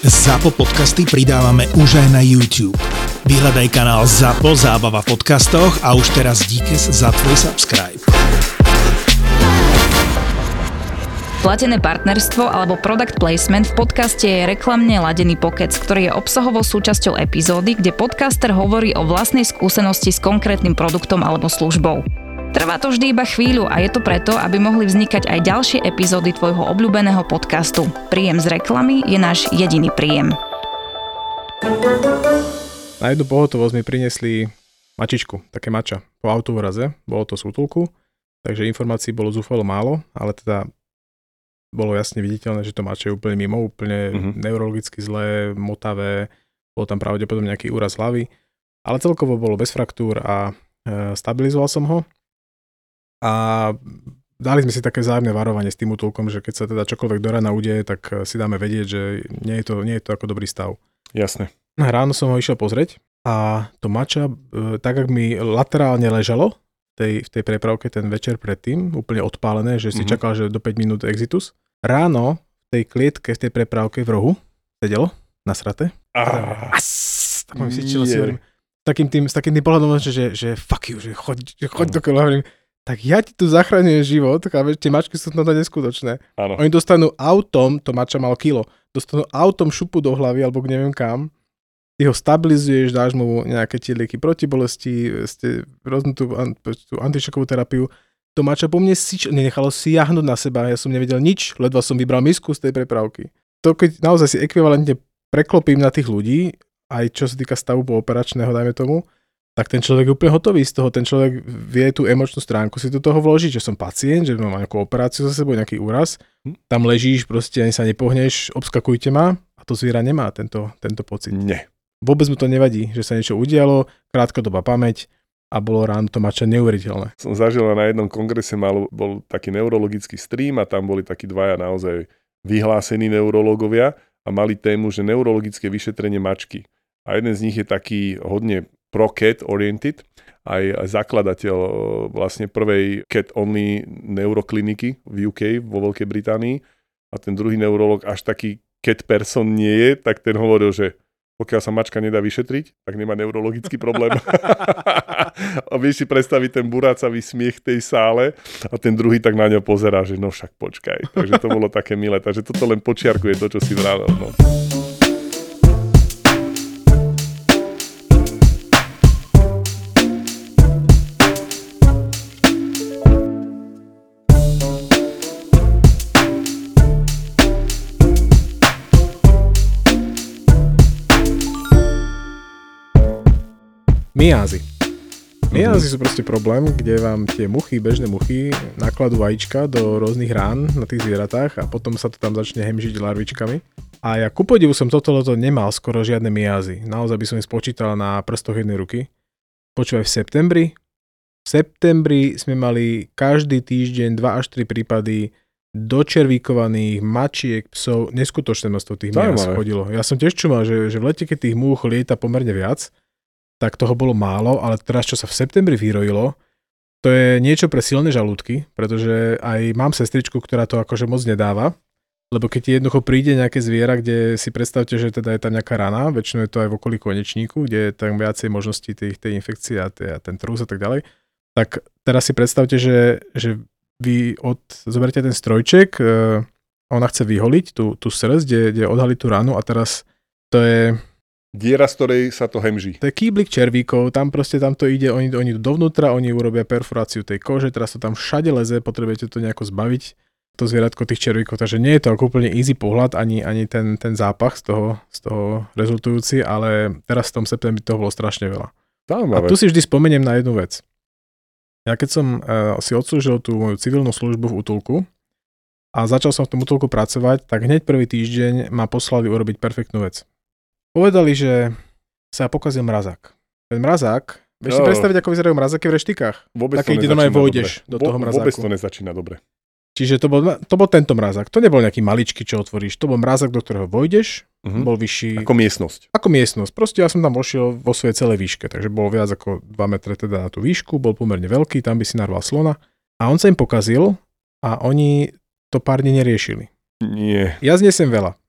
ZAPO podcasty pridávame už aj na YouTube. Vyhľadaj kanál ZAPO Zábava v podcastoch a už teraz díkes za tvoj subscribe. Platené partnerstvo alebo product placement v podcaste je reklamne ladený pokec, ktorý je obsahovou súčasťou epizódy, kde podcaster hovorí o vlastnej skúsenosti s konkrétnym produktom alebo službou. Trvá to vždy iba chvíľu a je to preto, aby mohli vznikať aj ďalšie epizódy tvojho obľúbeného podcastu. Príjem z reklamy je náš jediný príjem. Na jednu pohotovosť mi priniesli mačičku, také mača, po autovraze, bolo to z útulku, takže informácií bolo zúfalo málo, ale teda bolo jasne viditeľné, že to mače je úplne mimo, úplne uh-huh. neurologicky zlé, motavé, bol tam pravdepodobne nejaký úraz hlavy, ale celkovo bolo bez fraktúr a e, stabilizoval som ho. A dali sme si také vzájomné varovanie s tým útulkom, že keď sa teda čokoľvek do rana udeje, tak si dáme vedieť, že nie je to, nie je to ako dobrý stav. Jasné. Ráno som ho išiel pozrieť a to mača, e, tak ak mi laterálne ležalo tej, v tej prepravke ten večer predtým, úplne odpálené, že si mm-hmm. čakal, že do 5 minút exitus. Ráno v tej klietke, v tej prepravke v rohu sedelo, nasrate. Ah, As, tak mi si hovorím, takým tým, s takým tým pohľadom, že, že, že fuck you, že choď, že choď do keľa, hovorím, tak ja ti tu zachraňujem život, káve, tie mačky sú to neskutočné. Áno. Oni dostanú autom, to mača mal kilo, dostanú autom šupu do hlavy, alebo neviem kam, ty ho stabilizuješ, dáš mu nejaké tie lieky proti bolesti, ste roznutú tú antišokovú terapiu, to mača po mne si, nenechalo siahnuť na seba, ja som nevedel nič, ledva som vybral misku z tej prepravky. To keď naozaj si ekvivalentne preklopím na tých ľudí, aj čo sa týka stavu operačného, dajme tomu, tak ten človek je úplne hotový z toho, ten človek vie tú emočnú stránku si do toho vložiť, že som pacient, že mám nejakú operáciu za sebou, nejaký úraz, hm? tam ležíš, proste ani sa nepohneš, obskakujte ma a to zviera nemá tento, tento pocit. Nie. Vôbec mu to nevadí, že sa niečo udialo, krátkodobá pamäť a bolo ráno to mača neuveriteľné. Som zažil na jednom kongrese, mal, bol taký neurologický stream a tam boli takí dvaja naozaj vyhlásení neurológovia a mali tému, že neurologické vyšetrenie mačky. A jeden z nich je taký hodne pro-cat oriented, aj zakladateľ e, vlastne prvej cat-only neurokliniky v UK, vo Veľkej Británii. A ten druhý neurolog až taký cat person nie je, tak ten hovoril, že pokiaľ sa mačka nedá vyšetriť, tak nemá neurologický problém. a vieš si predstaviť ten burácavý smiech tej sále a ten druhý tak na ňo pozerá, že no však počkaj. Takže to bolo také milé. Takže toto len počiarkuje to, čo si vravel. No. Miázy. Miázy sú proste problém, kde vám tie muchy, bežné muchy, nakladú vajíčka do rôznych rán na tých zvieratách a potom sa to tam začne hemžiť larvičkami. A ja ku podivu som toto leto nemal skoro žiadne miazy. Naozaj by som ich spočítal na prstoch jednej ruky. Počúvaj, v septembri? V septembri sme mali každý týždeň 2 až 3 prípady dočervíkovaných mačiek, psov, neskutočné množstvo tých miaz chodilo. Ja som tiež čumal, že, že v lete, keď tých múch lieta pomerne viac, tak toho bolo málo, ale teraz, čo sa v septembri vyrojilo, to je niečo pre silné žalúdky, pretože aj mám sestričku, ktorá to akože moc nedáva, lebo keď ti jednoducho príde nejaké zviera, kde si predstavte, že teda je tam nejaká rana, väčšinou je to aj v okolí konečníku, kde je tam viacej možností tej, tej infekcie a, tej, a ten trus a tak ďalej, tak teraz si predstavte, že, že vy od, zoberte ten strojček, uh, ona chce vyholiť tú, tú srdc, kde, kde odhaliť tú ranu a teraz to je diera, z ktorej sa to hemží. To je kýblik červíkov, tam proste tam to ide, oni, oni dovnútra, oni urobia perforáciu tej kože, teraz to tam všade leze, potrebujete to nejako zbaviť, to zvieratko tých červíkov, takže nie je to ako úplne easy pohľad, ani, ani ten, ten zápach z toho, z toho rezultujúci, ale teraz v tom septembri toho bolo strašne veľa. Zaujímavé. A tu si vždy spomeniem na jednu vec. Ja keď som uh, si odslúžil tú moju civilnú službu v útulku a začal som v tom útulku pracovať, tak hneď prvý týždeň ma poslali urobiť perfektnú vec Povedali, že sa pokazil mrazák. Ten mrazák, vieš si predstaviť, ako vyzerajú mrazáky v reštikách? Vôbec Také, kde normálne vojdeš do toho mrazáku. Vôbec to nezačína dobre. Čiže to bol, to bol tento mrazák. To nebol nejaký maličký, čo otvoríš. To bol mrazák, do ktorého vojdeš. Uh-huh. Bol vyšší. Ako miestnosť. Ako miestnosť. Proste ja som tam vošiel vo svojej celej výške. Takže bol viac ako 2 metre teda na tú výšku. Bol pomerne veľký. Tam by si narval slona. A on sa im pokazil a oni to pár dní neriešili. Nie. Ja znesem veľa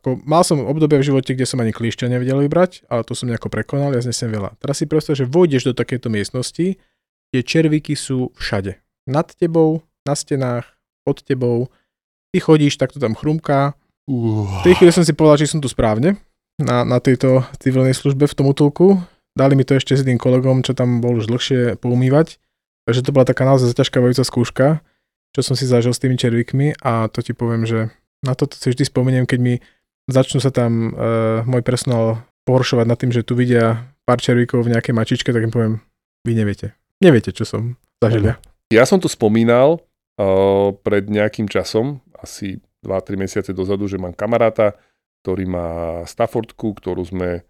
Ako, mal som obdobie v živote, kde som ani klíšťa nevedel vybrať, ale to som nejako prekonal, ja znesem veľa. Teraz si predstav, že vojdeš do takéto miestnosti, kde červíky sú všade. Nad tebou, na stenách, pod tebou. Ty chodíš, tak to tam chrumká. Uh. V tej chvíli som si povedal, že som tu správne na, na tejto civilnej službe v tom útulku. Dali mi to ešte s tým kolegom, čo tam bol už dlhšie poumývať. Takže to bola taká naozaj zaťažkávajúca skúška, čo som si zažil s tými červíkmi a to ti poviem, že na toto si vždy spomeniem, keď mi začnú sa tam uh, môj personál pohoršovať nad tým, že tu vidia pár červíkov v nejakej mačičke, tak im poviem, vy neviete. Neviete, čo som zažil ja. Ja som tu spomínal uh, pred nejakým časom, asi 2-3 mesiace dozadu, že mám kamaráta, ktorý má Staffordku, ktorú sme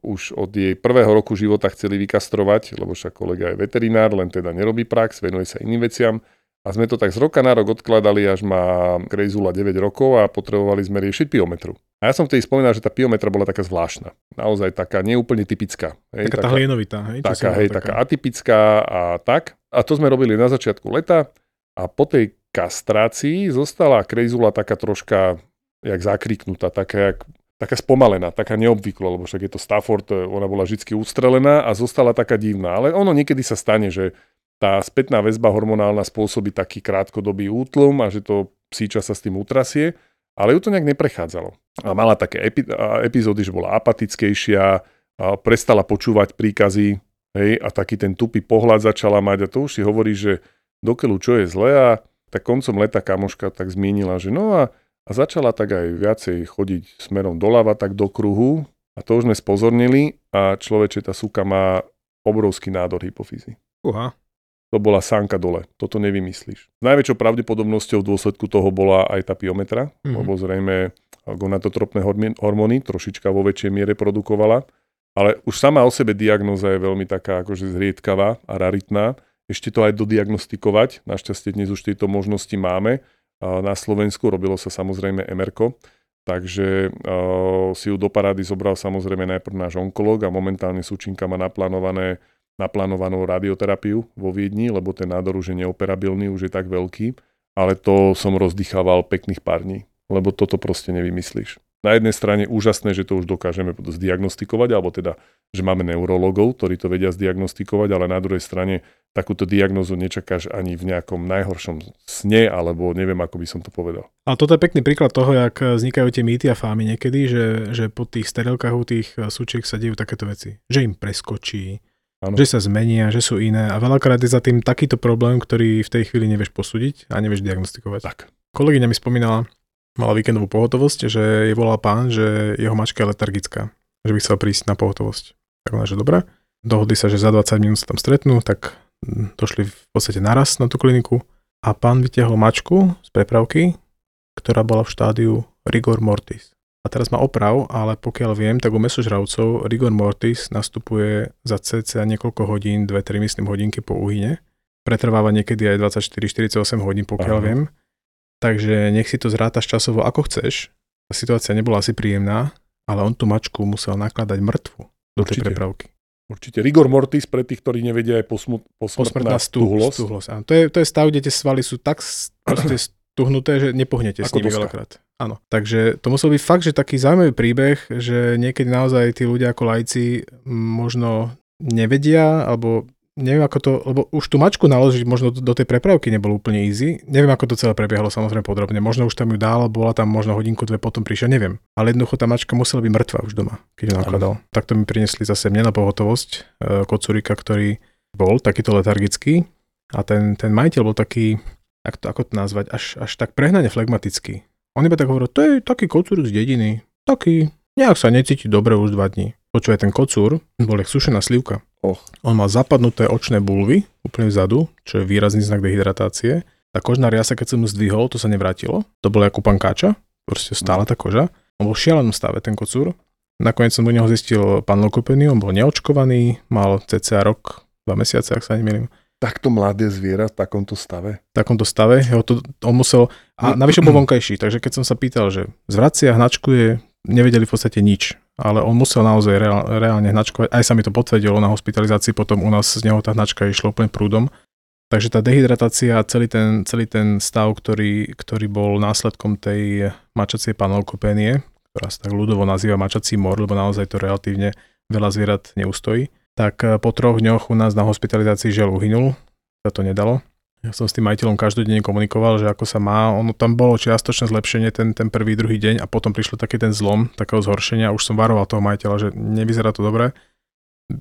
už od jej prvého roku života chceli vykastrovať, lebo však kolega je veterinár, len teda nerobí prax, venuje sa iným veciam. A sme to tak z roka na rok odkladali, až má Grejzula 9 rokov a potrebovali sme riešiť piometru. A ja som vtedy spomínal, že tá piometra bola taká zvláštna. Naozaj taká neúplne typická. Hej, taká, taká tá hlienovitá. Hej, taká, hej, taká. taká atypická a tak. A to sme robili na začiatku leta a po tej kastrácii zostala Grejzula taká troška jak zakriknutá, taká jak taká spomalená, taká neobvyklá, lebo však je to Stafford, ona bola vždy ustrelená a zostala taká divná. Ale ono niekedy sa stane, že tá spätná väzba hormonálna spôsobí taký krátkodobý útlum a že to psíča sa s tým utrasie, ale ju to nejak neprechádzalo. A mala také epi- epizódy, že bola apatickejšia, a prestala počúvať príkazy hej, a taký ten tupý pohľad začala mať a to už si hovorí, že dokeľu čo je zlé a tak koncom leta kamoška tak zmienila, že no a, a začala tak aj viacej chodiť smerom doľava, tak do kruhu a to už sme spozornili a človeče, tá suka má obrovský nádor hypofízy. Uha to bola sánka dole. Toto nevymyslíš. S najväčšou pravdepodobnosťou v dôsledku toho bola aj tá piometra, mm-hmm. lebo zrejme gonatotropné hormóny trošička vo väčšej miere produkovala. Ale už sama o sebe diagnoza je veľmi taká akože zriedkavá a raritná. Ešte to aj dodiagnostikovať. Našťastie dnes už tieto možnosti máme. Na Slovensku robilo sa samozrejme MRK, takže uh, si ju do parády zobral samozrejme najprv náš onkolog a momentálne Sučinka má naplánované naplánovanú radioterapiu vo Viedni, lebo ten nádor už je neoperabilný, už je tak veľký, ale to som rozdychával pekných pár dní, lebo toto proste nevymyslíš. Na jednej strane úžasné, že to už dokážeme zdiagnostikovať, alebo teda, že máme neurologov, ktorí to vedia zdiagnostikovať, ale na druhej strane takúto diagnozu nečakáš ani v nejakom najhoršom sne, alebo neviem, ako by som to povedal. Ale toto je pekný príklad toho, jak vznikajú tie mýty a fámy niekedy, že, že po tých sterilkách u tých súčiek sa dejú takéto veci. Že im preskočí, Ano. Že sa zmenia, že sú iné a veľakrát je za tým takýto problém, ktorý v tej chvíli nevieš posúdiť a nevieš diagnostikovať. Tak. Kolegyňa mi spomínala, mala víkendovú pohotovosť, že je volal pán, že jeho mačka je letargická, že by chcel prísť na pohotovosť. Tak ona, že dobre. Dohodli sa, že za 20 minút sa tam stretnú, tak došli v podstate naraz na tú kliniku a pán vytiahol mačku z prepravky, ktorá bola v štádiu rigor mortis. A teraz má oprav, ale pokiaľ viem, tak u mesožravcov rigor mortis nastupuje za cca niekoľko hodín, 2-3 myslím hodinky po uhyne. Pretrváva niekedy aj 24-48 hodín, pokiaľ Aha. viem. Takže nech si to zrátaš časovo ako chceš. Tá situácia nebola asi príjemná, ale on tú mačku musel nakladať mŕtvu do tej prepravky. Určite. Rigor mortis pre tých, ktorí nevedia, je posmut, posmrtná, posmrtná stuhlosť. stuhlosť To, je, to je stav, kde tie svaly sú tak stuhnuté, že nepohnete Ako s nimi doska. veľakrát. Áno. Takže to musel byť fakt, že taký zaujímavý príbeh, že niekedy naozaj tí ľudia ako lajci možno nevedia, alebo neviem ako to, lebo už tú mačku naložiť možno do tej prepravky nebolo úplne easy. Neviem, ako to celé prebiehalo samozrejme podrobne. Možno už tam ju dal, bola tam možno hodinku, dve potom prišiel, neviem. Ale jednoducho tá mačka musela byť mŕtva už doma, keď ju nakladal. Takto mi priniesli zase mne na pohotovosť e, kocurika, ktorý bol takýto letargický a ten, ten majiteľ bol taký, ako to, ako to nazvať, až, až tak prehnane flegmatický. On iba tak hovoril, to je taký kocúr z dediny, taký, nejak sa necíti dobre už dva dní. Počúvaj, ten kocúr bol jak sušená slivka. Oh. On mal zapadnuté očné bulvy úplne vzadu, čo je výrazný znak dehydratácie. Tá kožná riasa, keď som mu zdvihol, to sa nevrátilo. To bolo ako pankáča, proste stála tá koža. On bol v šialenom stave, ten kocúr. Nakoniec som u neho zistil pán on bol neočkovaný, mal cca rok, dva mesiace, ak sa nemýlim takto mladé zviera v takomto stave? V takomto stave, jo, to, on musel, a navyše bol vonkajší, takže keď som sa pýtal, že zvracia, hnačkuje, nevedeli v podstate nič, ale on musel naozaj reál, reálne hnačkovať, aj sa mi to potvrdilo na hospitalizácii, potom u nás z neho tá hnačka išla úplne prúdom, takže tá dehydratácia a celý ten, celý ten stav, ktorý, ktorý bol následkom tej mačacej panelkopénie, ktorá sa tak ľudovo nazýva mačací mor, lebo naozaj to relatívne veľa zvierat neustojí, tak e, po troch dňoch u nás na hospitalizácii žiaľ uhynul, sa to nedalo. Ja som s tým majiteľom každodenne komunikoval, že ako sa má. Ono tam bolo čiastočné zlepšenie ten, ten prvý, druhý deň a potom prišlo taký ten zlom, takého zhoršenia. Už som varoval toho majiteľa, že nevyzerá to dobre.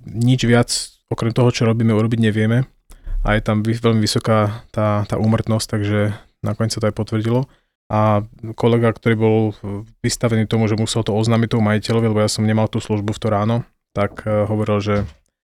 Nič viac okrem toho, čo robíme, urobiť nevieme. A je tam veľmi vysoká tá, tá úmrtnosť, takže nakoniec sa to aj potvrdilo. A kolega, ktorý bol vystavený tomu, že musel to oznámiť tomu majiteľovi, lebo ja som nemal tú službu v to ráno, tak eh, hovoril, že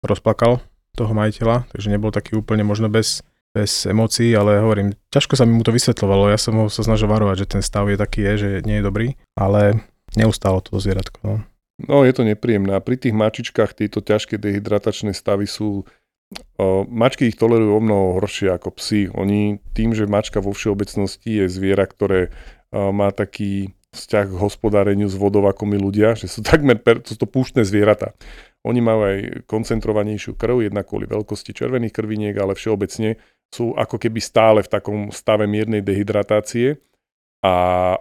rozplakal toho majiteľa, takže nebol taký úplne možno bez bez emócií, ale hovorím, ťažko sa mi mu to vysvetľovalo, ja som ho sa snažil varovať, že ten stav je taký, je, že nie je dobrý, ale neustálo to zvieratko. No. no je to nepríjemné a pri tých mačičkách tieto ťažké dehydratačné stavy sú O, mačky ich tolerujú o mnoho horšie ako psy. Oni tým, že mačka vo všeobecnosti je zviera, ktoré o, má taký vzťah k hospodáreniu s vodou ako my ľudia, že sú takmer, per, sú to púštne zvieratá. Oni majú aj koncentrovanejšiu krv, jednak kvôli veľkosti červených krviniek, ale všeobecne sú ako keby stále v takom stave miernej dehydratácie a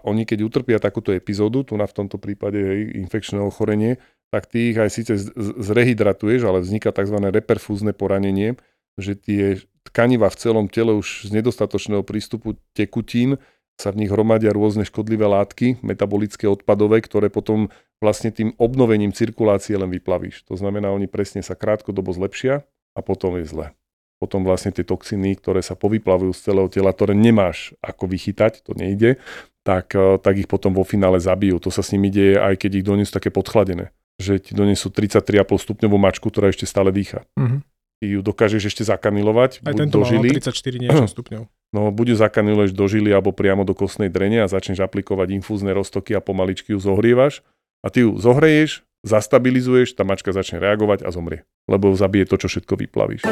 oni keď utrpia takúto epizódu, tu na v tomto prípade hej, infekčné ochorenie, tak ty ich aj síce zrehydratuješ, ale vzniká tzv. reperfúzne poranenie, že tie tkaniva v celom tele už z nedostatočného prístupu tekutín sa v nich hromadia rôzne škodlivé látky, metabolické odpadové, ktoré potom vlastne tým obnovením cirkulácie len vyplavíš. To znamená, oni presne sa krátkodobo zlepšia a potom je zle potom vlastne tie toxiny, ktoré sa povyplavujú z celého tela, ktoré nemáš ako vychytať, to nejde, tak, eh, tak ich potom vo finále zabijú. To sa s nimi deje, aj keď ich donesú také podchladené. Že ti donesú 33,5 stupňovú mačku, ktorá ešte stále dýcha. Uh-huh. Ty ju dokážeš ešte zakanilovať. Aj tento dožili, 34 niečo stupňov. No, buď ju zakaniluješ do žily alebo priamo do kostnej drene a začneš aplikovať infúzne roztoky a pomaličky ju zohrievaš. A ty ju zohreješ, zastabilizuješ, tá mačka začne reagovať a zomrie. Lebo zabije to, čo všetko vyplavíš.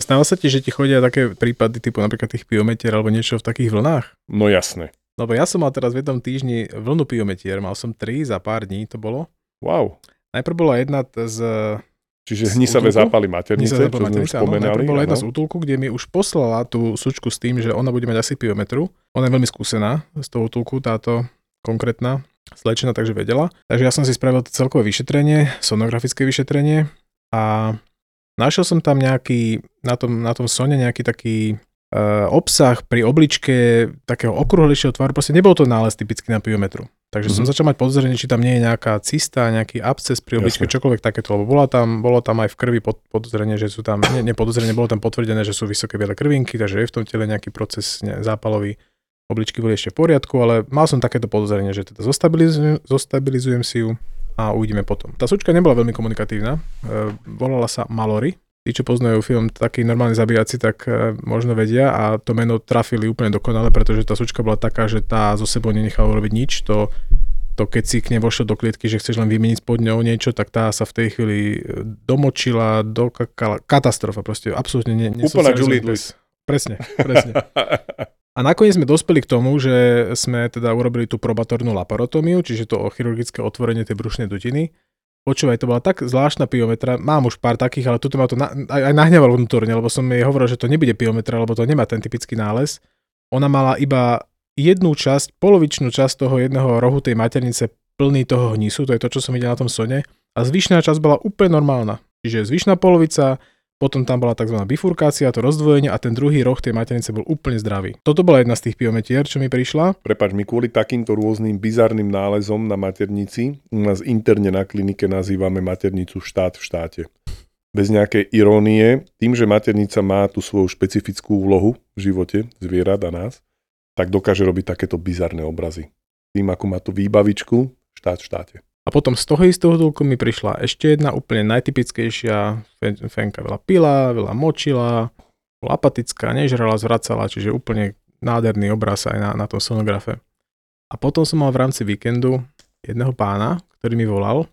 Stáva sa ti, že ti chodia také prípady typu napríklad tých piometier alebo niečo v takých vlnách? No jasné. Lebo ja som mal teraz v jednom týždni vlnu piometier, mal som tri za pár dní to bolo. Wow. Najprv bola jedna z Čiže hnisavé zápaly maternice, čo sme už spomenali. bola jedna z útulku, kde mi už poslala tú sučku s tým, že ona bude mať asi piometru. Ona je veľmi skúsená z toho útulku, táto konkrétna slečna, takže vedela. Takže ja som si spravil celkové vyšetrenie, sonografické vyšetrenie a našiel som tam nejaký, na tom, na tom sone nejaký taký uh, obsah pri obličke takého okrúhlejšieho tvaru, proste nebol to nález typicky na piometru. Takže mm-hmm. som mhm. začal mať podozrenie, či tam nie je nejaká cista, nejaký absces pri obličke, Jasne. čokoľvek takéto, lebo bola tam, bolo tam aj v krvi pod, podozrenie, že sú tam, nie, nie podozrenie, bolo tam potvrdené, že sú vysoké biele krvinky, takže je v tom tele nejaký proces ne, zápalový obličky boli ešte v poriadku, ale mal som takéto podozrenie, že teda zostabilizujem, zostabilizujem si ju a uvidíme potom. Tá sučka nebola veľmi komunikatívna, e, volala sa Mallory. Tí, čo poznajú film taký normálny zabíjaci, tak e, možno vedia a to meno trafili úplne dokonale, pretože tá sučka bola taká, že tá zo sebou nenechala urobiť nič. To, to keď si k nej vošiel do klietky, že chceš len vymeniť pod ňou niečo, tak tá sa v tej chvíli e, domočila, dokakala. Katastrofa proste, absolútne ne, Úplná Julie Presne, presne. A nakoniec sme dospeli k tomu, že sme teda urobili tú probatornú laparotómiu, čiže to chirurgické otvorenie tej brušnej dutiny. Počúvaj, to bola tak zvláštna piometra, mám už pár takých, ale tuto ma to na, aj, aj nahneval vnútorne, lebo som jej hovoril, že to nebude piometra, lebo to nemá ten typický nález. Ona mala iba jednu časť, polovičnú časť toho jedného rohu tej maternice plný toho hnisu, to je to, čo som videl na tom sone, a zvyšná časť bola úplne normálna. Čiže zvyšná polovica, potom tam bola tzv. bifurkácia, to rozdvojenie a ten druhý roh tej maternice bol úplne zdravý. Toto bola jedna z tých piometier, čo mi prišla. Prepač, my kvôli takýmto rôznym bizarným nálezom na maternici u nás interne na klinike nazývame maternicu štát v štáte. Bez nejakej irónie, tým, že maternica má tú svoju špecifickú úlohu v živote zvierat a nás, tak dokáže robiť takéto bizarné obrazy. Tým, ako má tú výbavičku, štát v štáte. A potom z toho istého dulku mi prišla ešte jedna úplne najtypickejšia. Fenka veľa pila, veľa močila, bola apatická, nežrala, zvracala, čiže úplne nádherný obraz aj na, na tom sonografe. A potom som mal v rámci víkendu jedného pána, ktorý mi volal.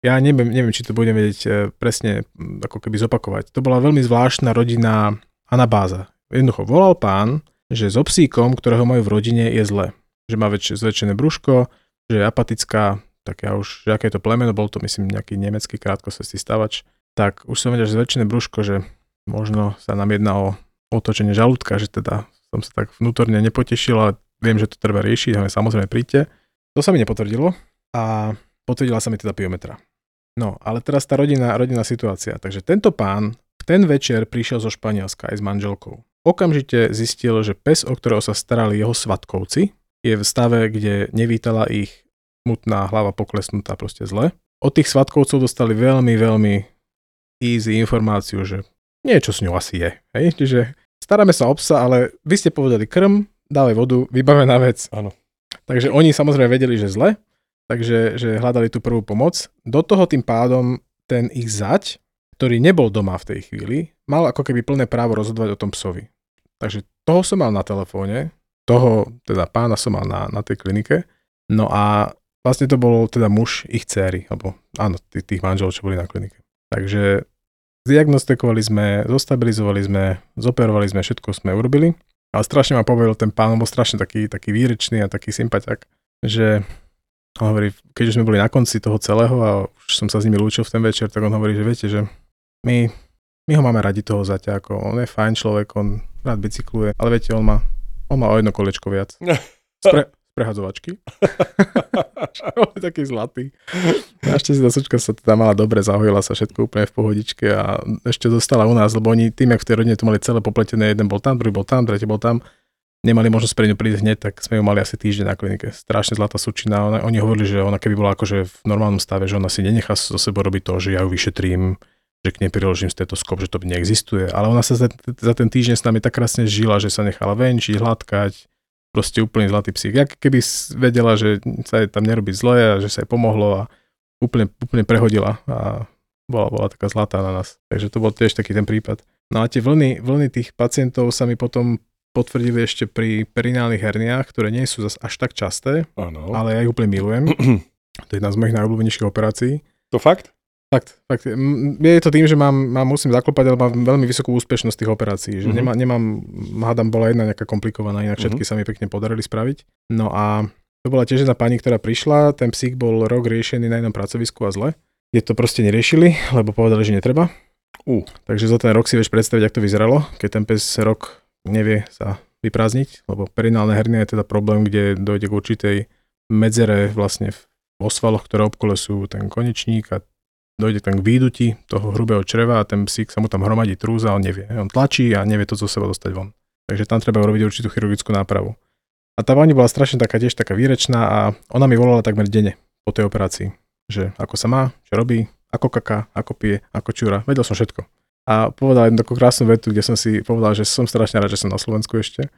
Ja neviem, neviem či to budem vedieť e, presne ako keby zopakovať. To bola veľmi zvláštna rodina anabáza. Jednoducho volal pán, že so psíkom, ktorého majú v rodine, je zle. Že má väčšie, zväčšené brúško, že je apatická, tak ja už, aké to plemeno, bol to myslím nejaký nemecký krátkosestý stavač, tak už som vedel, že zväčšené brúško, že možno sa nám jedná o otočenie žalúdka, že teda som sa tak vnútorne nepotešil, ale viem, že to treba riešiť, ale samozrejme príďte. To sa mi nepotvrdilo a potvrdila sa mi teda biometra. No, ale teraz tá rodina, rodinná situácia. Takže tento pán v ten večer prišiel zo Španielska aj s manželkou. Okamžite zistil, že pes, o ktorého sa starali jeho svatkovci, je v stave, kde nevítala ich smutná hlava poklesnutá proste zle. Od tých svatkovcov dostali veľmi, veľmi easy informáciu, že niečo s ňou asi je. Hej? Čiže staráme sa o psa, ale vy ste povedali krm, dávaj vodu, vybavená vec. Áno. Takže oni samozrejme vedeli, že zle, takže že hľadali tú prvú pomoc. Do toho tým pádom ten ich zať, ktorý nebol doma v tej chvíli, mal ako keby plné právo rozhodovať o tom psovi. Takže toho som mal na telefóne, toho teda pána som mal na, na tej klinike. No a vlastne to bol teda muž ich céry, alebo áno, tých, tých manželov, čo boli na klinike. Takže zdiagnostikovali sme, zostabilizovali sme, zoperovali sme, všetko sme urobili. Ale strašne ma pobavil ten pán, bol strašne taký, taký výrečný a taký sympatiak, že on hovorí, keď už sme boli na konci toho celého a už som sa s nimi lúčil v ten večer, tak on hovorí, že viete, že my, my ho máme radi toho zaťa, ako on je fajn človek, on rád bicykluje, ale viete, on má, on má o jedno kolečko viac. Spre, prehadzovačky. on taký zlatý. Našťastie tá sučka sa teda mala dobre, zahojila sa všetko úplne v pohodičke a ešte zostala u nás, lebo oni tým, jak v tej rodine to mali celé popletené, jeden bol tam, druhý bol tam, tretí bol tam, nemali možnosť pre ňu prísť hneď, tak sme ju mali asi týždeň na klinike. Strašne zlatá sučina. Ona, oni hovorili, že ona keby bola akože v normálnom stave, že ona si nenechá so sebou robiť to, že ja ju vyšetrím, že k nej priložím stetoskop, že to neexistuje. Ale ona sa za, za ten týždeň s nami tak krásne žila, že sa nechala venčiť, hladkať, proste úplne zlatý psík. Jak keby vedela, že sa jej tam nerobí zle a že sa jej pomohlo a úplne, úplne prehodila a bola, bola taká zlatá na nás. Takže to bol tiež taký ten prípad. No a tie vlny, vlny tých pacientov sa mi potom potvrdili ešte pri perinálnych herniách, ktoré nie sú zase až tak časté, Áno. ale ja ich úplne milujem. to je jedna z mojich najobľúbenejších operácií. To fakt? Fakt, fakt. Je to tým, že mám, mám musím zaklopať, ale mám veľmi vysokú úspešnosť tých operácií. Že Mhm. nemá, nemám, hádam, bola jedna nejaká komplikovaná, inak všetky Mhm. sa mi pekne podarili spraviť. No a to bola tiež jedna pani, ktorá prišla, ten psík bol rok riešený na jednom pracovisku a zle. Je to proste neriešili, lebo povedali, že netreba. Ú. Takže za ten rok si vieš predstaviť, ako to vyzeralo, keď ten pes rok nevie sa vyprázdniť, lebo perinálne hernia je teda problém, kde dojde k určitej medzere vlastne v osvaloch, ktoré obkolesujú ten konečník a dojde tam k výduti toho hrubého čreva a ten psík sa mu tam hromadí trúza a on nevie. On tlačí a nevie to zo seba dostať von. Takže tam treba urobiť určitú chirurgickú nápravu. A tá pani bola strašne taká tiež taká výrečná a ona mi volala takmer denne po tej operácii, že ako sa má, čo robí, ako kaká, ako pije, ako čúra. Vedel som všetko. A povedala jednu takú krásnu vetu, kde som si povedal, že som strašne rád, že som na Slovensku ešte.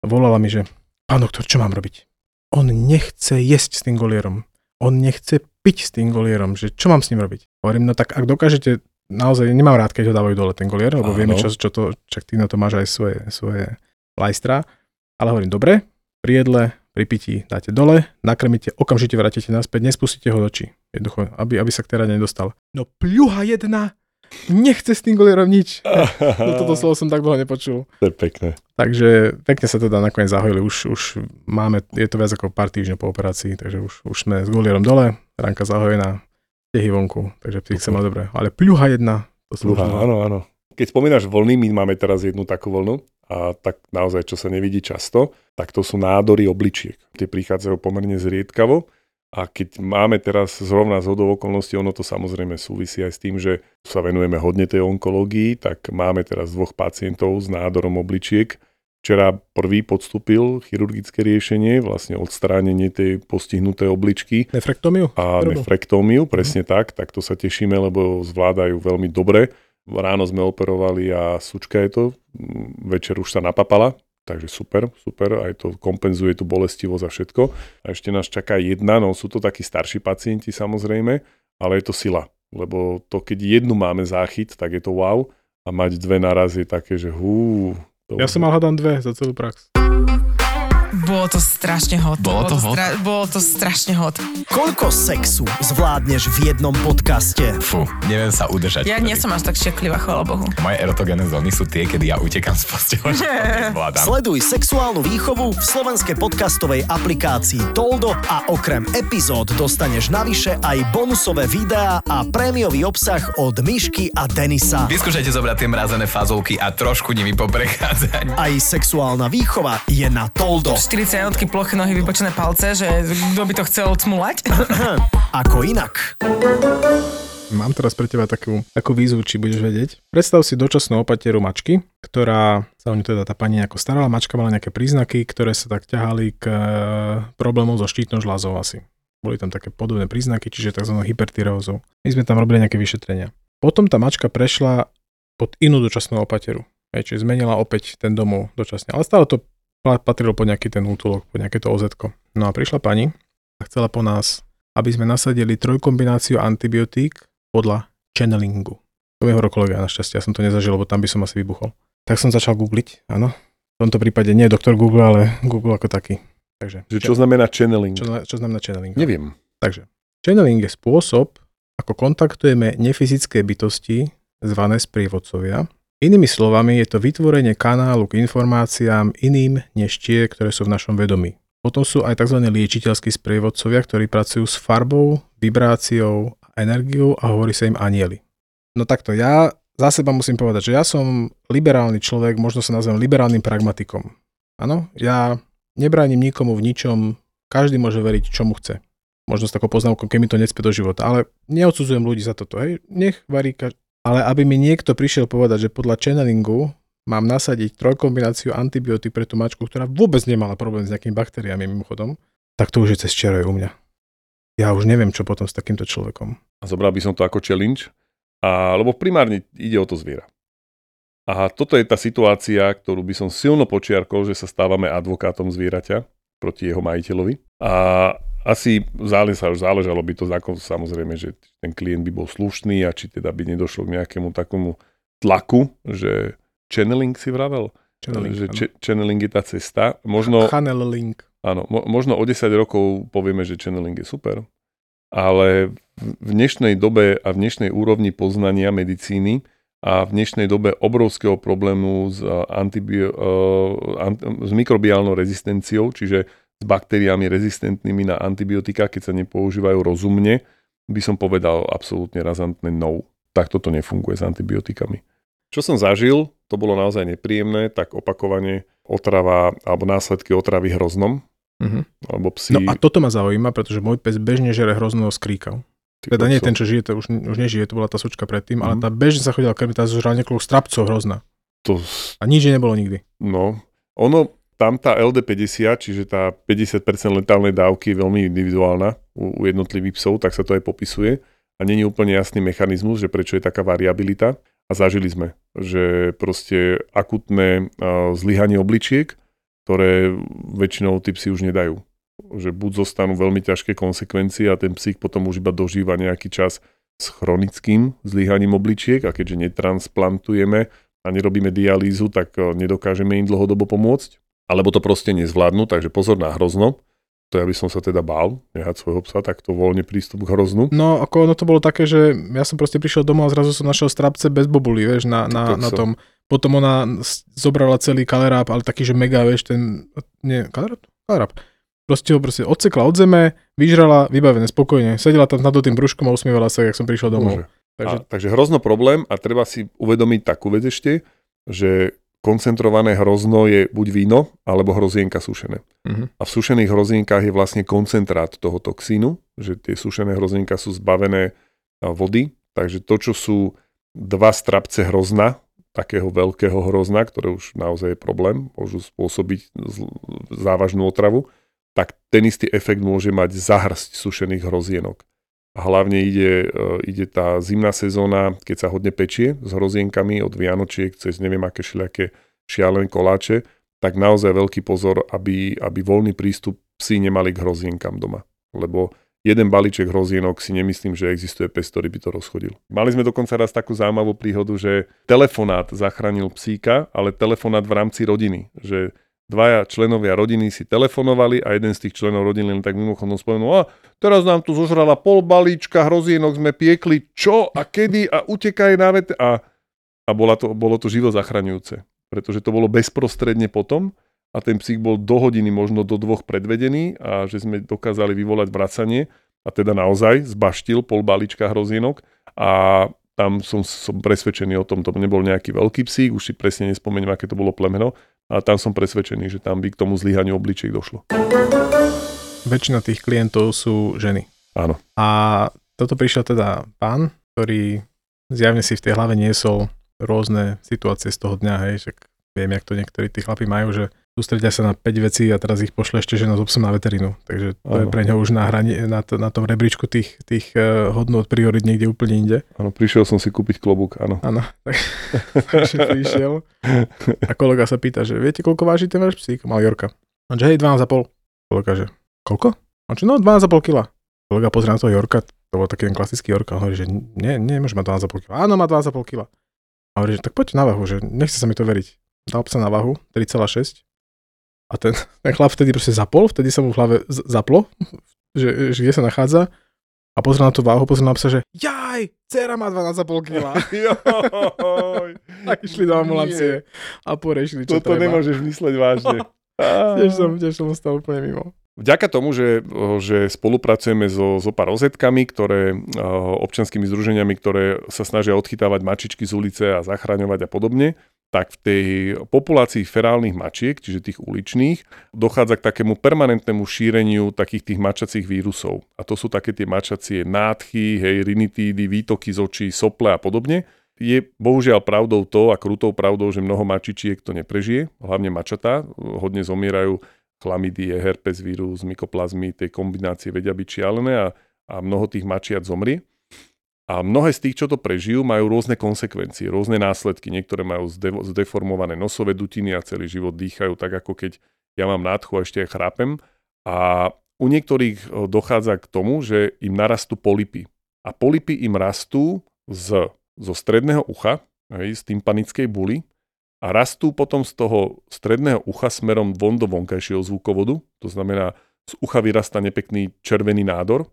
Volala mi, že pán doktor, čo mám robiť? On nechce jesť s tým golierom. On nechce piť s tým golierom, že čo mám s ním robiť? Hovorím, no tak ak dokážete, naozaj nemám rád, keď ho dávajú dole ten golier, lebo Áno. vieme, čo, čo to, čak ty na to máš aj svoje, svoje lajstra. Ale hovorím, dobre, pri jedle, pri pití dáte dole, nakrmíte, okamžite vrátite naspäť, nespustíte ho do očí. Jednoducho, aby, aby sa k rane nedostal. No pľuha jedna, nechce s tým golierom nič. No, toto slovo som tak dlho nepočul. To je pekné. Takže pekne sa teda nakoniec zahojili. Už, už máme, je to viac ako pár týždňov po operácii, takže už, už sme s golierom dole, ranka zahojená, tehy vonku, takže psík sa má dobre. Ale pľuha jedna, to slúžilo. áno, áno. Keď spomínaš vlny, my máme teraz jednu takú vlnu a tak naozaj, čo sa nevidí často, tak to sú nádory obličiek. Tie prichádzajú pomerne zriedkavo a keď máme teraz zrovna z hodou okolností, ono to samozrejme súvisí aj s tým, že sa venujeme hodne tej onkológii, tak máme teraz dvoch pacientov s nádorom obličiek. Včera prvý podstúpil chirurgické riešenie, vlastne odstránenie tej postihnutej obličky Nefrektomiu? a Robil. nefrektómiu, presne tak, tak to sa tešíme, lebo zvládajú veľmi dobre. Ráno sme operovali a sučka je to, večer už sa napapala, takže super, super, aj to kompenzuje tú bolestivosť a všetko. A ešte nás čaká jedna, no sú to takí starší pacienti samozrejme, ale je to sila, lebo to keď jednu máme záchyt, tak je to wow a mať dve naraz je také, že hú. To Ja som mal hádam dve za celú prax. Bolo to strašne hot. Bolo to hot? Stra- bolo to strašne hot. Koľko sexu zvládneš v jednom podcaste? Fú, neviem sa udržať. Ja nie som až tak šeklivá, chvála Bohu. Moje erotogénne zóny sú tie, kedy ja utekam z postele. Sleduj sexuálnu výchovu v slovenskej podcastovej aplikácii Toldo a okrem epizód dostaneš navyše aj bonusové videá a prémiový obsah od Myšky a Denisa. Vyskúšajte zobrať tie mrazené fazulky a trošku nimi poprechádzať. Aj sexuálna výchova je na Toldo. 40 ploché nohy, vybočené palce, že kto by to chcel cmulať? Ako inak. Mám teraz pre teba takú, takú výzvu, či budeš vedieť. Predstav si dočasnú opatieru mačky, ktorá sa o ňu teda tá pani nejako starala. Mačka mala nejaké príznaky, ktoré sa tak ťahali k e, problémom so štítnou žľazou asi. Boli tam také podobné príznaky, čiže tzv. hypertyreózou. My sme tam robili nejaké vyšetrenia. Potom tá mačka prešla pod inú dočasnú opateru. Hej, čiže zmenila opäť ten domov dočasne. Ale stále to patrilo po nejaký ten útulok, po nejaké to ozetko. No a prišla pani a chcela po nás, aby sme nasadili trojkombináciu antibiotík podľa channelingu. To je horokolovia našťastie, ja som to nezažil, lebo tam by som asi vybuchol. Tak som začal googliť, áno. V tomto prípade nie doktor Google, ale Google ako taký. Takže, Že čo znamená channeling? čo, čo znamená channeling? Neviem. Takže, channeling je spôsob, ako kontaktujeme nefyzické bytosti, zvané sprievodcovia. Inými slovami, je to vytvorenie kanálu k informáciám iným než tie, ktoré sú v našom vedomí. Potom sú aj tzv. liečiteľskí sprievodcovia, ktorí pracujú s farbou, vibráciou energiou a hovorí sa im anieli. No takto, ja za seba musím povedať, že ja som liberálny človek, možno sa nazvem liberálnym pragmatikom. Áno, ja nebránim nikomu v ničom, každý môže veriť, čomu chce. Možno s takou poznámkou, keď mi to necpe do života, ale neodsudzujem ľudí za toto, hej, nech varí každý. Ale aby mi niekto prišiel povedať, že podľa channelingu mám nasadiť trojkombináciu antibiotík pre tú mačku, ktorá vôbec nemala problém s nejakými baktériami mimochodom, tak to už je cez čiaro aj u mňa. Ja už neviem, čo potom s takýmto človekom. A zobral by som to ako challenge, a, lebo primárne ide o to zviera. A toto je tá situácia, ktorú by som silno počiarkol, že sa stávame advokátom zvieraťa proti jeho majiteľovi. A asi záležalo, záležalo by to ako samozrejme, že ten klient by bol slušný a či teda by nedošlo k nejakému takomu tlaku, že channeling si vravel? Channeling, že ch- channeling je tá cesta. Možno, Channeling. áno, mo- možno o 10 rokov povieme, že channeling je super, ale v- dnešnej dobe a v dnešnej úrovni poznania medicíny a v dnešnej dobe obrovského problému s, uh, antibio, uh, ant- s mikrobiálnou rezistenciou, čiže baktériami rezistentnými na antibiotika, keď sa nepoužívajú rozumne, by som povedal absolútne razantné no. Tak toto nefunguje s antibiotikami. Čo som zažil, to bolo naozaj nepríjemné, tak opakovane otrava alebo následky otravy hroznom, Mhm. alebo psi. No a toto ma zaujíma, pretože môj pes bežne žere hrozného skríkal. Ty Teda nie kokso. ten, čo žije, to už, už nežije, to bola tá sučka predtým, ale Mhm. tá bežne sa chodila krmiť, tá zožrala niekoľko strapcov hrozná. To, A nič nebolo nikdy. no, ono, tam tá LD50, čiže tá 50% letálnej dávky je veľmi individuálna u, u jednotlivých psov, tak sa to aj popisuje. A není úplne jasný mechanizmus, že prečo je taká variabilita. A zažili sme, že proste akutné uh, zlyhanie obličiek, ktoré väčšinou tí psi už nedajú. Že buď zostanú veľmi ťažké konsekvencie a ten psík potom už iba dožíva nejaký čas s chronickým zlyhaním obličiek a keďže netransplantujeme a nerobíme dialýzu, tak nedokážeme im dlhodobo pomôcť. Alebo to proste nezvládnu, takže pozor na hrozno. To ja by som sa teda bál nehať svojho psa takto voľne prístup k hroznu. No, ako ono to bolo také, že ja som proste prišiel domov a zrazu som našiel strapce bez bobulí, vieš, na, na, Kokso. na tom. Potom ona zobrala celý kaleráp, ale taký, že mega, vieš, ten, nie, kaleráp? Kaleráp. Proste ho proste odsekla od zeme, vyžrala, vybavené, spokojne. Sedela tam nad tým brúškom a usmievala sa, jak som prišiel domov. Bože. Takže A, takže hrozno problém a treba si uvedomiť takú vec ešte, že koncentrované hrozno je buď víno, alebo hrozienka sušené. Mhm. A v sušených hrozienkách je vlastne koncentrát toho toxínu, že tie sušené hrozienka sú zbavené vody, takže to, čo sú dva strapce hrozna, takého veľkého hrozna, ktoré už naozaj je problém, môžu spôsobiť závažnú otravu, tak ten istý efekt môže mať zahrsť sušených hrozienok. A hlavne ide, e, ide tá zimná sezóna, keď sa hodne pečie s hrozienkami od Vianočiek cez neviem aké všelijaké šialené koláče, tak naozaj veľký pozor, aby, aby voľný prístup psi nemali k hrozienkam doma. Lebo jeden balíček hrozienok si nemyslím, že existuje pes, ktorý by to rozchodil. Mali sme dokonca raz takú zaujímavú príhodu, že telefonát zachránil psíka, ale telefonát v rámci rodiny. Že dvaja členovia rodiny si telefonovali a jeden z tých členov rodiny len tak mimochodom spomenul, a teraz nám tu zožrala pol balíčka hrozienok, sme piekli, čo a kedy a utekaj na vet... A, a bola to, bolo to živo zachraňujúce, pretože to bolo bezprostredne potom a ten psík bol do hodiny, možno do dvoch predvedený a že sme dokázali vyvolať vracanie a teda naozaj zbaštil pol balíčka hrozienok a tam som, som presvedčený o tom, to nebol nejaký veľký psík, už si presne nespomeniem, aké to bolo plemeno, A tam som presvedčený, že tam by k tomu zlyhaniu obličiek došlo. Väčšina tých klientov sú ženy. Áno. A toto prišiel teda pán, ktorý zjavne si v tej hlave niesol rôzne situácie z toho dňa, hej, však viem, jak to niektorí tí chlapi majú, že sústredia sa na 5 vecí a teraz ich pošle ešte žena s obsom na veterínu. Takže to je Áno. pre ňo už na, hrani, na, to, na tom rebríčku tých, tých uh, hodnot priorit niekde úplne inde. Áno, prišiel som si kúpiť klobúk, áno. Áno, tak, takže prišiel. A kolega sa pýta, že viete, koľko váži ten váš psík? Mal Jorka. On že hej, 12,5. Kolega, že koľko? On že no, 12,5 kg. Kolega pozrie na toho Jorka, to bol taký ten klasický Jorka, on hovorí, že nie, nie, môže mať 12,5 kg. Áno, má 12,5 kg. A hovorí, že tak poďte na váhu, že nechce sa mi to veriť. Dal sa na váhu, 3,6. A ten, ten chlap vtedy proste zapol, vtedy sa mu v hlave z- zaplo, že, že kde sa nachádza. A pozrel na tú váhu, pozrel na psa, že jaj, dcera má 12,5 kg. A išli do ambulancie a porešili, čo Toto treba. nemôžeš mysleť vážne. Tiež som, tiež som ostal úplne mimo. Vďaka tomu, že, že spolupracujeme so, so pár rozetkami, ktoré, eh, občanskými združeniami, ktoré sa snažia odchytávať mačičky z ulice a zachraňovať a podobne, tak v tej populácii ferálnych mačiek, čiže tých uličných, dochádza k takému permanentnému šíreniu takých tých mačacích vírusov. A to sú také tie mačacie nádchy, hej, rinitídy, výtoky z očí, sople a podobne. Je bohužiaľ pravdou to a krutou pravdou, že mnoho mačičiek to neprežije, hlavne mačatá, hodne zomierajú chlamydie, herpes vírus, mykoplazmy, tie kombinácie vedia byť šialené a, a mnoho tých mačiat zomrie. A mnohé z tých, čo to prežijú, majú rôzne konsekvencie, rôzne následky. Niektoré majú zde- zdeformované nosové dutiny a celý život dýchajú tak, ako keď ja mám nádchu a ešte aj chrápem. A u niektorých dochádza k tomu, že im narastú polipy. A polipy im rastú z, zo stredného ucha, hej, z tympanickej buly, a rastú potom z toho stredného ucha smerom von do vonkajšieho zvukovodu, to znamená, z ucha vyrastá nepekný červený nádor,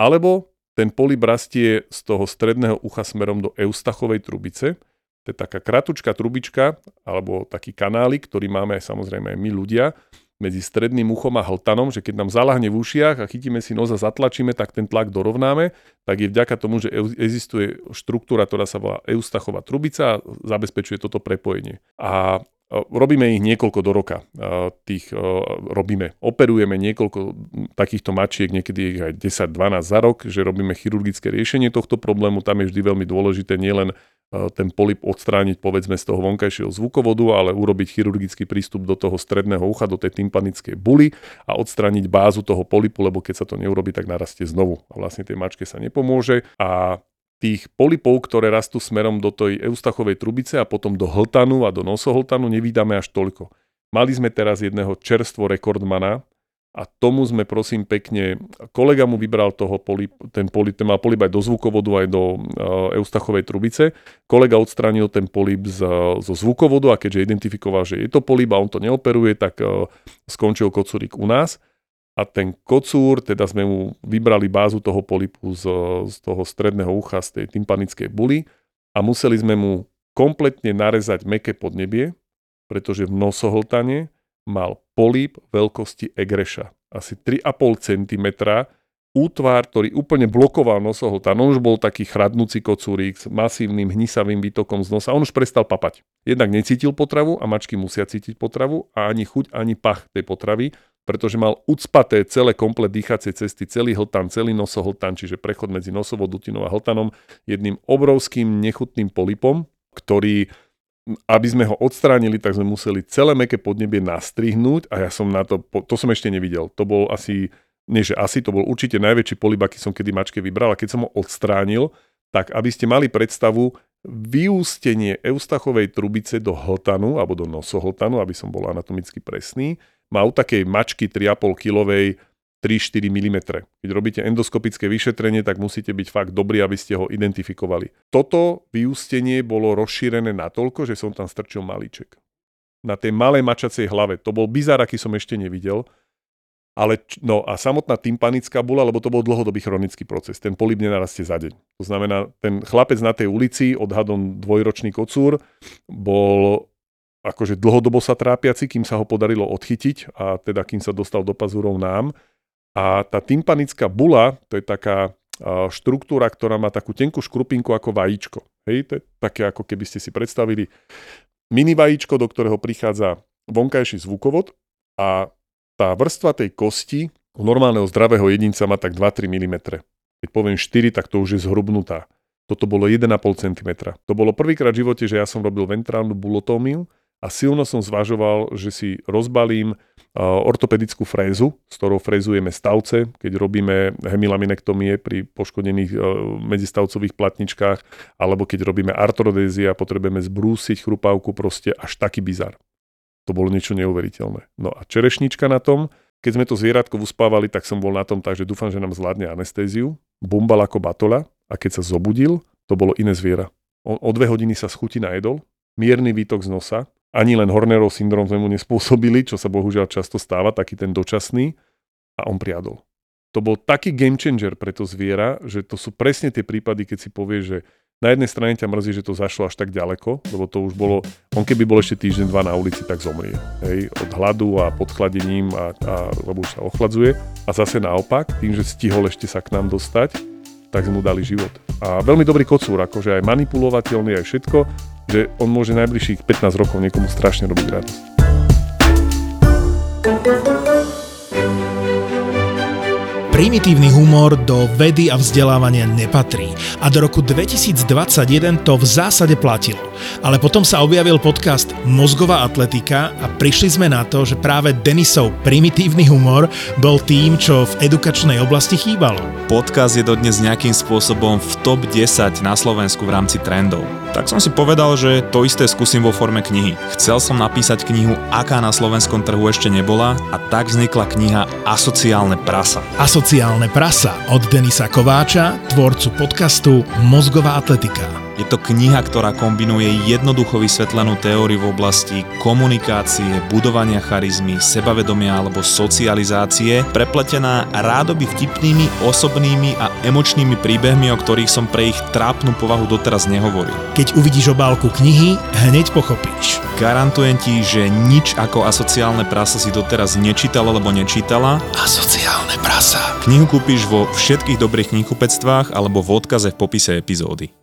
alebo ten polip rastie z toho stredného ucha smerom do eustachovej trubice, to je taká kratučká trubička, alebo taký kanálik, ktorý máme aj samozrejme aj my ľudia, medzi stredným uchom a hltanom, že keď nám zalahne v ušiach a chytíme si nos a zatlačíme, tak ten tlak dorovnáme, tak je vďaka tomu, že eu- existuje štruktúra, ktorá sa volá eustachová trubica a zabezpečuje toto prepojenie. A e, robíme ich niekoľko do roka. E, Tých e, robíme, operujeme niekoľko takýchto mačiek, niekedy ich aj 10-12 za rok, že robíme chirurgické riešenie tohto problému. Tam je vždy veľmi dôležité nielen e, ten polip odstrániť povedzme z toho vonkajšieho zvukovodu, ale urobiť chirurgický prístup do toho stredného ucha, do tej tympanickej buly a odstrániť bázu toho polipu, lebo keď sa to neurobi, tak narastie znovu. A vlastne tej mačke sa nepomôže. A tých polipov, ktoré rastú smerom do tej eustachovej trubice a potom do hltanu a do nosohltanu, nevydáme až toľko. Mali sme teraz jedného čerstvo rekordmana a tomu sme prosím pekne, kolega mu vybral toho polip, ten polip, ten mal polip aj do zvukovodu, aj do uh, eustachovej trubice. Kolega odstránil ten polip z, zo zvukovodu a keďže identifikoval, že je to polip a on to neoperuje, tak uh, skončil kocúrik u nás. A ten kocúr, teda sme mu vybrali bázu toho polipu z, z toho stredného ucha, z tej tympanickej buly a museli sme mu kompletne narezať meké podnebie, pretože v nosohltane mal polip veľkosti egreša. Asi 3,5 cm útvar, ktorý úplne blokoval nosohltan. On už bol taký chradnúci kocúrik s masívnym hnisavým výtokom z nosa. On už prestal papať. Jednak necítil potravu a mačky musia cítiť potravu a ani chuť, ani pach tej potravy, pretože mal ucpaté celé komplet dýchacie cesty, celý hltan, celý nosohltan, čiže prechod medzi nosovou dutinou a hltanom jedným obrovským nechutným polipom, ktorý aby sme ho odstránili, tak sme museli celé meké podnebie nastrihnúť a ja som na to, to som ešte nevidel. To bol asi, nie že asi, to bol určite najväčší polip, aký som kedy mačke vybral a keď som ho odstránil, tak aby ste mali predstavu, vyústenie eustachovej trubice do hltanu, alebo do nosohltanu, aby som bol anatomicky presný, u takej mačky 3,5 kilovej 3-4 mm. Keď robíte endoskopické vyšetrenie, tak musíte byť fakt dobrí, aby ste ho identifikovali. Toto vyústenie bolo rozšírené natoľko, že som tam strčil malíček. Na tej malej mačacej hlave. To bol bizar, aký som ešte nevidel. Ale, no a samotná tympanická bula, lebo to bol dlhodobý chronický proces. Ten polip nenarastie za deň. To znamená, ten chlapec na tej ulici, odhadom dvojročný kocúr, bol akože dlhodobo sa trápiaci, kým sa ho podarilo odchytiť a teda kým sa dostal do pazúrov nám. A tá tympanická bula, to je taká štruktúra, ktorá má takú tenkú škrupinku ako vajíčko. Hej, to je také ako keby ste si predstavili mini vajíčko, do ktorého prichádza vonkajší zvukovod a tá vrstva tej kosti u normálneho zdravého jedinca má tak 2-3 mm. Keď poviem 4, tak to už je zhrubnutá. Toto bolo 1,5 cm. To bolo prvýkrát v živote, že ja som robil ventrálnu bulotómiu a silno som zvažoval, že si rozbalím ortopedickú frézu, s ktorou frézujeme stavce, keď robíme hemilaminektomie pri poškodených medzistavcových platničkách, alebo keď robíme artrodézie a potrebujeme zbrúsiť chrupavku, proste až taký bizar. To bolo niečo neuveriteľné. No a čerešnička na tom, keď sme to zvieratko uspávali, tak som bol na tom tak, že dúfam, že nám zvládne anestéziu. Bumbal ako batola a keď sa zobudil, to bolo iné zviera. O, o dve hodiny sa schutí najedol, mierny výtok z nosa, ani len Hornerov syndrom sme mu nespôsobili, čo sa bohužiaľ často stáva, taký ten dočasný, a on priadol. To bol taký game changer pre to zviera, že to sú presne tie prípady, keď si povie, že na jednej strane ťa mrzí, že to zašlo až tak ďaleko, lebo to už bolo, on keby bol ešte týždeň, dva na ulici, tak zomrie. Hej, od hladu a pod chladením, a, a, lebo už sa ochladzuje. A zase naopak, tým, že stihol ešte sa k nám dostať, tak sme mu dali život. A veľmi dobrý kocúr, akože aj manipulovateľný, aj všetko, že on môže najbližších 15 rokov niekomu strašne robiť radosť. Primitívny humor do vedy a vzdelávania nepatrí a do roku 2021 to v zásade platilo. Ale potom sa objavil podcast Mozgová atletika a prišli sme na to, že práve Denisov primitívny humor bol tým, čo v edukačnej oblasti chýbalo. Podcast je dodnes nejakým spôsobom v top 10 na Slovensku v rámci trendov. Tak som si povedal, že to isté skúsim vo forme knihy. Chcel som napísať knihu, aká na slovenskom trhu ešte nebola a tak vznikla kniha Asociálne prasa. Asociálne Sociálne prasa od Denisa Kováča, tvorcu podcastu Mozgová atletika. Je to kniha, ktorá kombinuje jednoducho vysvetlenú teóriu v oblasti komunikácie, budovania charizmy, sebavedomia alebo socializácie, prepletená rádoby vtipnými, osobnými a emočnými príbehmi, o ktorých som pre ich trápnu povahu doteraz nehovoril. Keď uvidíš obálku knihy, hneď pochopíš. Garantujem ti, že nič ako asociálne prasa si doteraz nečítal alebo nečítala. Asociálne prasa. Knihu kúpiš vo všetkých dobrých knihkupectvách alebo v odkaze v popise epizódy.